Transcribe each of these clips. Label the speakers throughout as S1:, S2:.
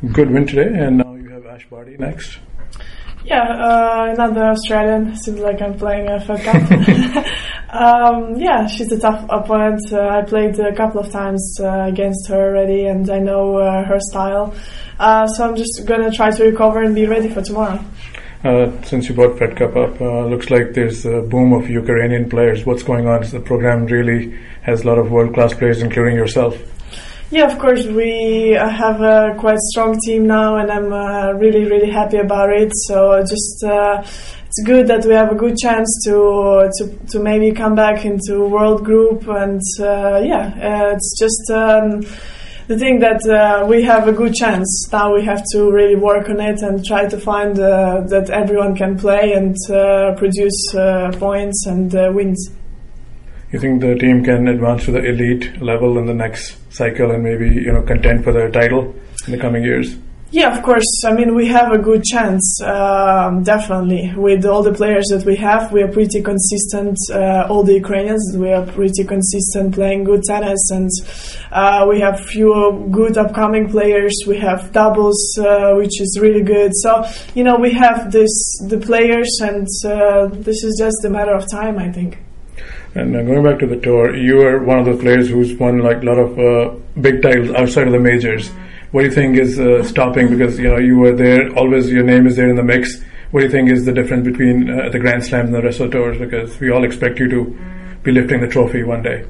S1: Good win today, and now you have Ash Barty next.
S2: Yeah, uh, another Australian. Seems like I'm playing a Fed Cup. um, yeah, she's a tough opponent. Uh, I played a couple of times uh, against her already, and I know uh, her style. Uh, so I'm just gonna try to recover and be ready for tomorrow.
S1: Uh, since you brought Fed Cup up, looks like there's a boom of Ukrainian players. What's going on? The program really has a lot of world-class players, including yourself.
S2: Yeah, of course, we have a quite strong team now, and I'm uh, really, really happy about it. So just uh, it's good that we have a good chance to to, to maybe come back into world group, and uh, yeah, uh, it's just. Um, the thing that uh, we have a good chance now we have to really work on it and try to find uh, that everyone can play and produce points and wins
S1: you think the team can advance to the elite level in the next cycle and maybe you know contend for the title in the coming years?
S2: Yeah, of course. I mean, we have a good chance, um, definitely. With all the players that we have, we are pretty consistent. Uh, all the Ukrainians, we are pretty consistent playing good tennis, and uh, we have few good upcoming players. We have doubles, uh, which is really good. So, you know, we have this the players, and uh, this is just a matter of time, I think.
S1: And uh, going back to the tour, you are one of the players who's won like a lot of uh, big titles outside of the majors. What do you think is uh, stopping? Because you know you were there, always your name is there in the mix. What do you think is the difference between uh, the Grand Slam and the rest of the tours? Because we all expect you to be lifting the trophy one day.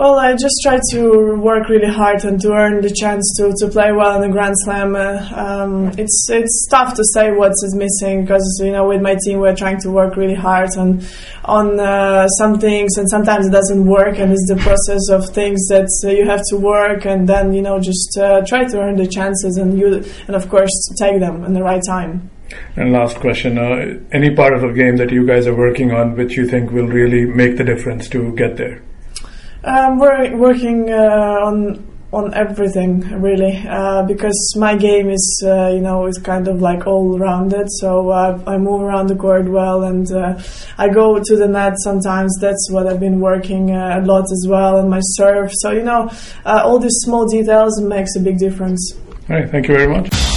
S2: Well, I just try to work really hard and to earn the chance to, to play well in the Grand Slam. Uh, um, it's it's tough to say what is missing because you know with my team we're trying to work really hard on on uh, some things and sometimes it doesn't work and it's the process of things that uh, you have to work and then you know just uh, try to earn the chances and you and of course take them in the right time.
S1: And last question: uh, Any part of the game that you guys are working on which you think will really make the difference to get there?
S2: Um, we're working uh, on on everything really uh, because my game is uh, you know is kind of like all rounded so uh, I move around the court well and uh, I go to the net sometimes. That's what I've been working uh, a lot as well and my serve. So you know all these small details makes a big difference.
S1: All right thank you very much